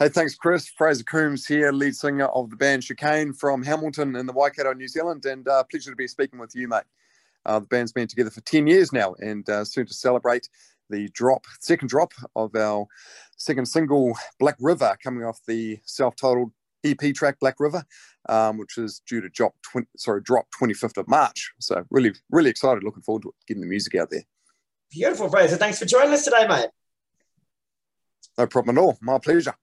Hey, thanks, Chris. Fraser Coombs here, lead singer of the band Checaine from Hamilton in the Waikato, New Zealand, and uh, pleasure to be speaking with you, mate. Uh, the band's been together for 10 years now and uh, soon to celebrate the drop, second drop of our second single, Black River, coming off the self-titled EP track Black River, um, which is due to drop 20, sorry drop 25th of March. So really, really excited. Looking forward to getting the music out there. Beautiful, Fraser. Thanks for joining us today, mate. No problem at all. My pleasure.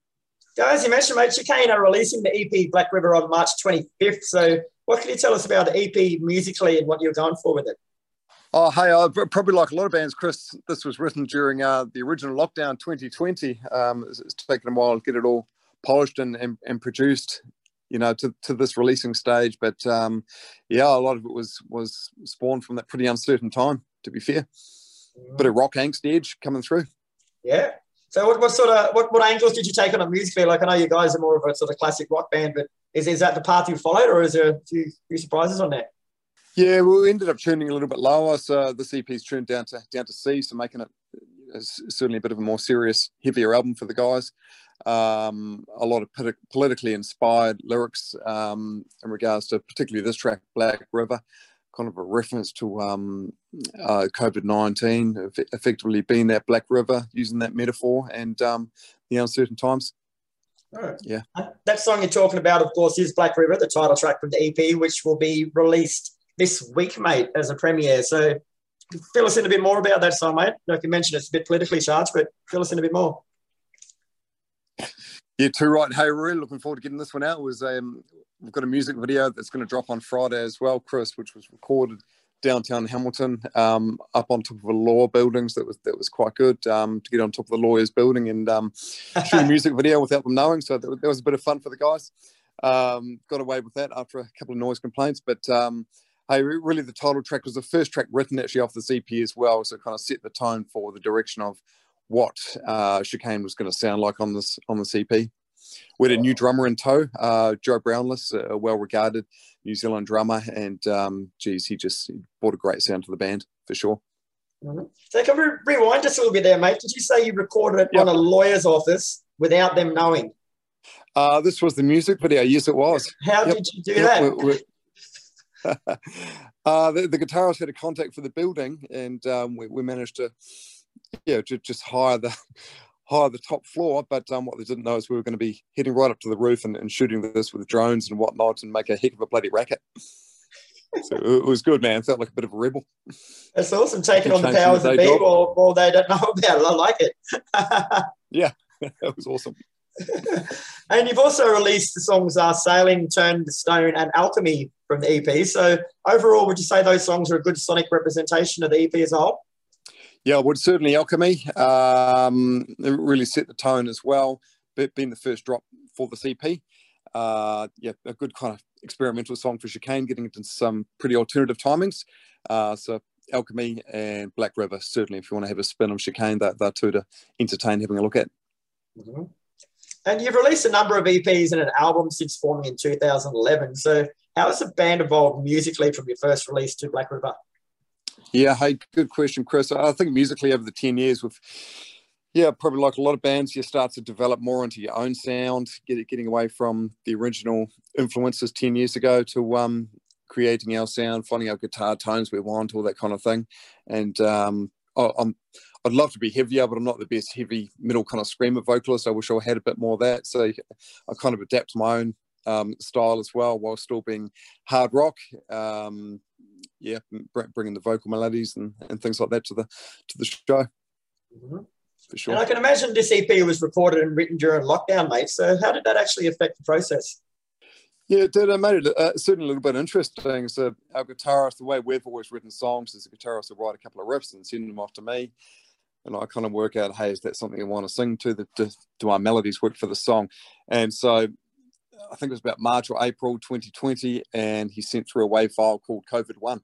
As you mentioned, mate, Checaine are releasing the EP Black River on March 25th. So, what can you tell us about the EP musically and what you're going for with it? Oh, hey, uh, probably like a lot of bands, Chris, this was written during uh, the original lockdown 2020. Um, it's, it's, taken a while to get it all polished and, and, and, produced, you know, to, to this releasing stage. But um, yeah, a lot of it was was spawned from that pretty uncertain time, to be fair. Mm. Bit of rock angst edge coming through. Yeah. So what, what sort of what, what angles did you take on a musically? Like I know you guys are more of a sort of classic rock band, but is, is that the path you followed or is there a few, few surprises on that? Yeah, we ended up tuning a little bit lower. So the EP's tuned down to down to C, so making it certainly a bit of a more serious, heavier album for the guys. Um, a lot of politically inspired lyrics um, in regards to particularly this track, Black River, kind of a reference to um, uh, COVID 19, effectively being that Black River, using that metaphor and um, the uncertain times. Right. Yeah. That song you're talking about, of course, is Black River, the title track from the EP, which will be released this week, mate, as a premiere. So fill us in a bit more about that song, mate. Like you mentioned, it's a bit politically charged, but fill us in a bit more. Yeah, too right. Hey, really looking forward to getting this one out. It was um, we've got a music video that's going to drop on Friday as well, Chris, which was recorded downtown Hamilton, um, up on top of a law buildings. That was that was quite good um, to get on top of the lawyer's building and um, shoot a music video without them knowing. So that, that was a bit of fun for the guys. Um, got away with that after a couple of noise complaints, but um, hey, really the title track was the first track written actually off the EP as well, so kind of set the tone for the direction of what uh, Checaine was going to sound like on this on the EP. We had a new drummer in tow, uh, Joe Brownless, a well-regarded New Zealand drummer, and um, geez, he just brought a great sound to the band for sure. Mm-hmm. So can we rewind just a little bit there, mate? Did you say you recorded it yep. on a lawyer's office without them knowing? Uh, this was the music video. Yes, it was. How yep. did you do yep. that? we uh, the, the, guitarist had a contact for the building, and um, we, we, managed to, yeah, to just hire the hire the top floor. But um, what they didn't know is we were going to be heading right up to the roof and, and shooting this with drones and whatnot, and make a heck of a bloody racket. so it was good, man. Felt like a bit of a rebel. That's awesome. Taking on the powers of be while, while they don't know about it. I like it. yeah, that was awesome. and you've also released the songs uh, Sailing, Turn to Stone, and Alchemy from the EP. So overall, would you say those songs are a good sonic representation of the EP as a whole? Yeah, would certainly Alchemy. Um, really set the tone as well, being the first drop for the EP. Uh, yeah, a good kind of experimental song for Checaine, getting into some pretty alternative timings. Uh, so Alchemy and Black River, certainly, if you want to have a spin on Checaine, they're, they're two to entertain having a look at. Mm-hmm. And you've released a number of EPs and an album since forming in 2011. So, how has the band evolved musically from your first release to Black River? Yeah, hey, good question, Chris. I think musically over the 10 years, with yeah, probably like a lot of bands, you start to develop more into your own sound, get, getting away from the original influences 10 years ago to um, creating our sound, finding our guitar tones we want, all that kind of thing. And um, I'm I'd love to be heavier, but I'm not the best heavy metal kind of screamer vocalist. I wish I had a bit more of that. So I kind of adapt my own um, style as well, while still being hard rock. Um, yeah, bringing the vocal melodies and, and things like that to the to the show. Mm-hmm. For sure. And I can imagine this EP was recorded and written during lockdown, mate. So how did that actually affect the process? Yeah, it did. It made it uh, certainly a little bit interesting. So our guitarist, the way we've always written songs, is a guitarist will write a couple of riffs and send them off to me and I kind of work out, hey, is that something I want to sing to? The, do, do our melodies work for the song? And so I think it was about March or April 2020, and he sent through a WAV file called COVID 1.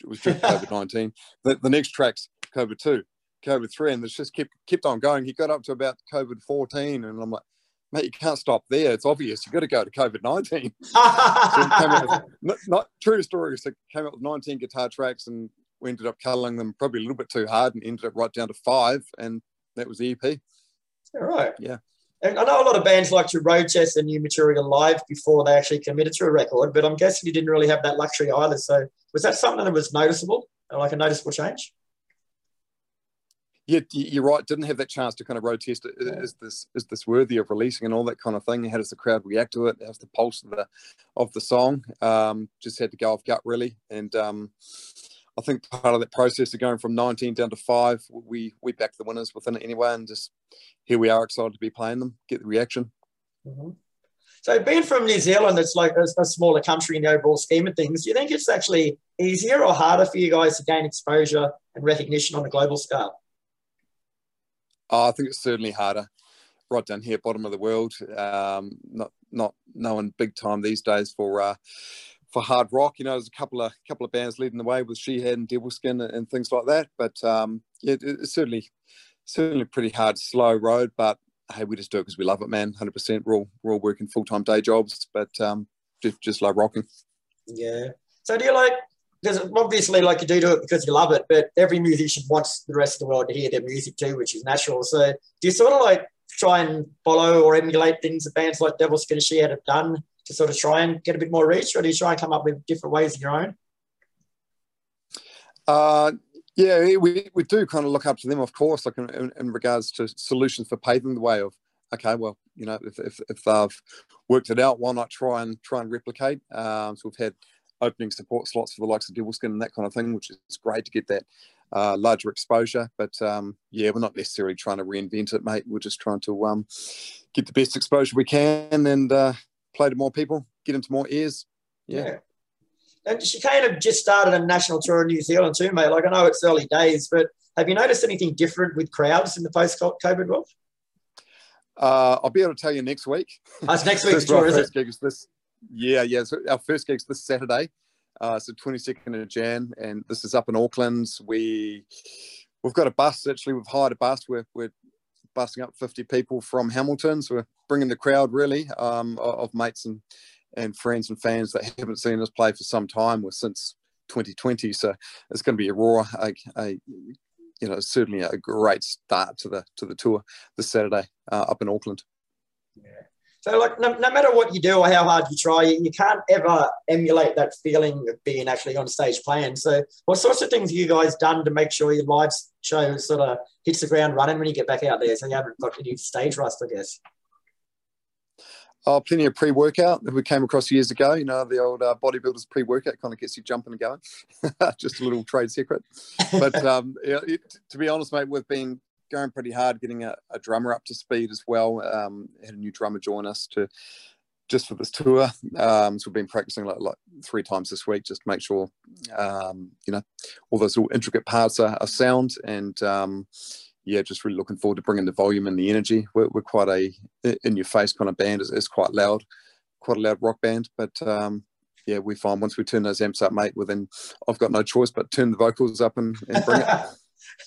It was just COVID 19. The, the next track's COVID 2, COVID 3, and it's just kept, kept on going. He got up to about COVID 14, and I'm like, mate, you can't stop there. It's obvious. You've got to go to COVID 19. so not, not, true story. So came up with 19 guitar tracks and we ended up cuddling them probably a little bit too hard and ended up right down to five. And that was the EP. All right. Yeah. And I know a lot of bands like to road test their new material live before they actually committed to a record, but I'm guessing you didn't really have that luxury either. So was that something that was noticeable, like a noticeable change? yeah, you're right. Didn't have that chance to kind of road test it. Is this is this worthy of releasing and all that kind of thing? How does the crowd react to it? How's the pulse of the of the song? Um, just had to go off gut really, and um, I think part of that process of going from 19 down to five, we we backed the winners within it anyway, and just here we are excited to be playing them, get the reaction. Mm-hmm. So, being from New Zealand, it's like a, a, smaller country in the overall scheme of things. Do you think it's actually easier or harder for you guys to gain exposure and recognition on a global scale? Oh, I think it's certainly harder. Right down here, bottom of the world. Um, not not known big time these days for uh, for hard rock. You know, there's a couple of couple of bands leading the way with Shihad and Devilskin and, and things like that. But um, yeah, it, it's certainly certainly pretty hard, slow road. But hey, we just do it because we love it, man. Hundred percent. We're all we're all working full time day jobs, but um, just just love rocking. Yeah. So do you like because obviously, like you do do it because you love it, but every musician wants the rest of the world to hear their music too, which is natural. So, do you sort of like try and follow or emulate things that bands like Devilskin and Shihad have done to sort of try and get a bit more reach, or do you try and come up with different ways of your own? Uh, yeah, we, we do kind of look up to them, of course, like in, in, regards to solutions for paving the way of okay, well, you know, if, if, if, they've worked it out, why not try and try and replicate? Um, so we've had opening support slots for the likes of Devilskin and that kind of thing, which is great to get that uh, larger exposure. But um, yeah, we're not necessarily trying to reinvent it, mate. We're just trying to um, get the best exposure we can and uh, play to more people, get into more ears. Yeah. yeah. And Checaine have just started a national tour in New Zealand too, mate. Like I know it's early days, but have you noticed anything different with crowds in the post-COVID world? Uh, I'll be able to tell you next week. Oh, it's next week's tour, is it? Gig is this yeah, yeah. So our first gig's this Saturday. Uh, so 22nd of Jan, and this is up in Auckland. We we've got a bus. Actually, we've hired a bus. We're we're busing up 50 people from Hamilton. So we're bringing the crowd really um, of mates and and friends and fans that haven't seen us play for some time. We're since 2020, so it's going to be a raw, a, a you know, certainly a great start to the to the tour this Saturday uh, up in Auckland. Yeah. So, like, no, no, matter what you do or how hard you try, you, you can't ever emulate that feeling of being actually on stage playing. So, what sorts of things have you guys done to make sure your live show sort of hits the ground running when you get back out there? So you haven't got any stage rust, I guess. Oh, plenty of pre-workout that we came across years ago. You know, the old uh, bodybuilders pre-workout kind of gets you jumping and going. Just a little trade secret. But um, it, to be honest, mate, we've been going pretty hard getting a, a drummer up to speed as well. Um, had a new drummer join us to just for this tour. Um, so we've been practicing like, like three times this week just to make sure, um, you know, all those little intricate parts are, are sound. And um, yeah, just really looking forward to bringing the volume and the energy. We're, we're quite a in your face kind of band. It's, it's, quite loud, quite a loud rock band. But um, yeah, we find once we turn those amps up, mate, well then I've got no choice but turn the vocals up and, and bring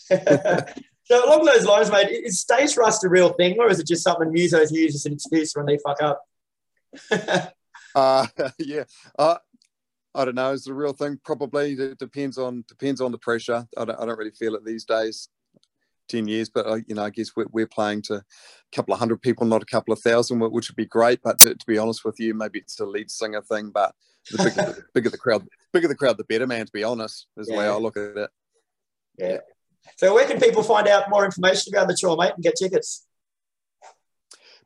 it. So along those lines, mate, is stage rust a real thing, or is it just something musos use as an excuse when they fuck up? uh, yeah, uh, I don't know. Is it a real thing? Probably. It depends on depends on the pressure. I don't, I don't really feel it these days. Ten years, but uh, you know, I guess we're, we're playing to a couple of hundred people, not a couple of thousand, which would be great. But to, to be honest with you, maybe it's a lead singer thing. But the bigger, the bigger the crowd, bigger the crowd, the better, man. To be honest, is yeah. the way I look at it. Yeah. So where can people find out more information about the tour, mate, and get tickets?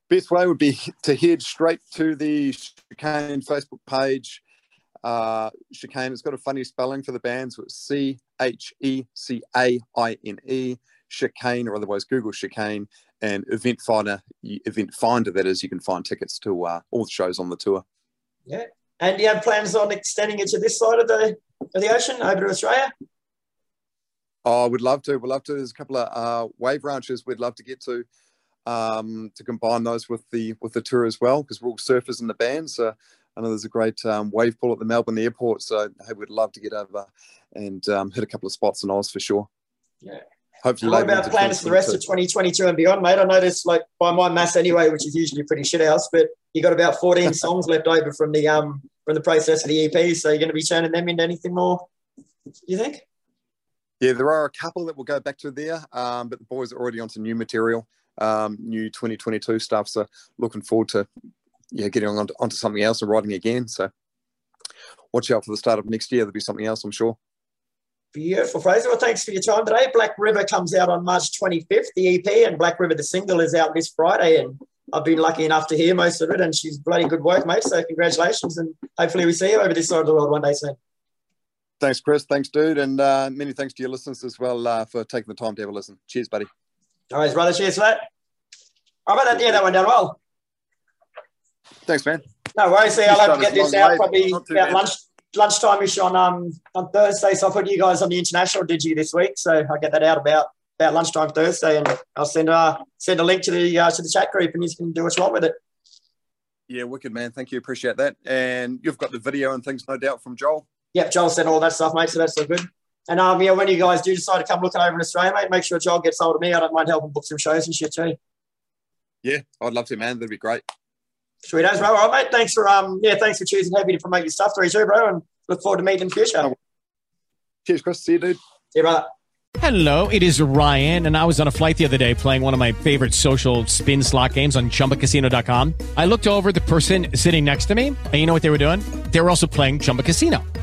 Best way would be to head straight to the Checaine Facebook page. Uh, Checaine, it's got a funny spelling for the band, so it's C H E C A I N E, Checaine, or otherwise Google Checaine, and Eventfinda, Event Finder, that is, you can find tickets to uh, all the shows on the tour. Yeah. And do you have plans on extending it to this side of the, of the ocean over to Australia? Oh, we'd love to. We'd love to. There's a couple of uh, wave ranches we'd love to get to um, to combine those with the with the tour as well because we're all surfers in the band. So I know there's a great um, wave pool at the Melbourne airport. So hey, we'd love to get over and um, hit a couple of spots in Oz for sure. Yeah. Hopefully, what about plans for the rest of 2022 and beyond, mate? I noticed, like by my maths anyway, which is usually pretty shit house, but you got about 14 songs left over from the um from the process of the EP. So you're going to be turning them into anything more? You think? Yeah, there are a couple that will go back to there, um, but the boys are already on onto new material, um, new 2022 stuff. So looking forward to yeah getting on onto something else and writing again. So watch out for the start of next year. There'll be something else, I'm sure. Beautiful, Fraser. Well, thanks for your time today. Black River comes out on March 25th, the EP, and Black River, the single, is out this Friday. And I've been lucky enough to hear most of it, and she's bloody good work, mate. So congratulations, and hopefully we see you over this side of the world one day soon. Thanks, Chris. Thanks, dude. And uh, many thanks to your listeners as well uh, for taking the time to have a listen. Cheers, buddy. All right, brother. Cheers for that. How about that? Yeah, that went down well. Thanks, man. No worries. See, I'll have to get this out probably about lunch lunchtime-ish on um on Thursday. So I put you guys on the international digi this week. So I'll get that out about about lunchtime Thursday, and I'll send uh send a link to the uh, to the chat group, and you can do what you want with it. Yeah, wicked man. Thank you. Appreciate that. And you've got the video and things, no doubt, from Joel. Yep, Joel sent all that stuff, mate. So that's so good. And um, yeah, when you guys do decide to come looking over in Australia, mate, make sure Joel gets hold of me. I don't mind helping book some shows and shit too. Yeah, I'd love to, man. That'd be great. Sweet as, bro. All right, mate. Thanks for um, yeah, thanks for choosing Happy to promote your stuff three too, bro. And look forward to meeting in the future. Cheers, Chris. See you, dude. See you, brother. Hello, it is Ryan, and I was on a flight the other day playing one of my favorite social spin slot games on ChumbaCasino.com. I looked over the person sitting next to me, and you know what they were doing? They were also playing Chumba Casino.